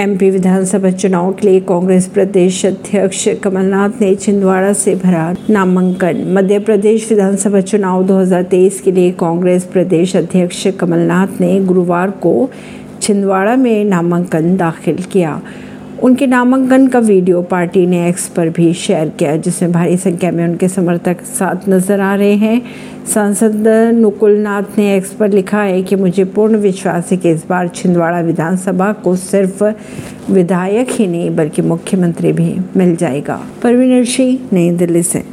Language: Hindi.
एमपी विधानसभा चुनाव के लिए कांग्रेस प्रदेश अध्यक्ष कमलनाथ ने छिंदवाड़ा से भरा नामांकन। मध्य प्रदेश विधानसभा चुनाव 2023 के लिए कांग्रेस प्रदेश अध्यक्ष कमलनाथ ने गुरुवार को छिंदवाड़ा में नामांकन दाखिल किया। उनके नामांकन का वीडियो पार्टी ने एक्स पर भी शेयर किया, जिसमें भारी संख्या में उनके समर्थक साथ नज़र आ रहे हैं। सांसद नुकुल नाथ ने एक्स पर लिखा है कि मुझे पूर्ण विश्वास है कि इस बार छिंदवाड़ा विधानसभा को सिर्फ़ विधायक ही नहीं, बल्कि मुख्यमंत्री भी मिल जाएगा। परवीन सिंह नई दिल्ली से।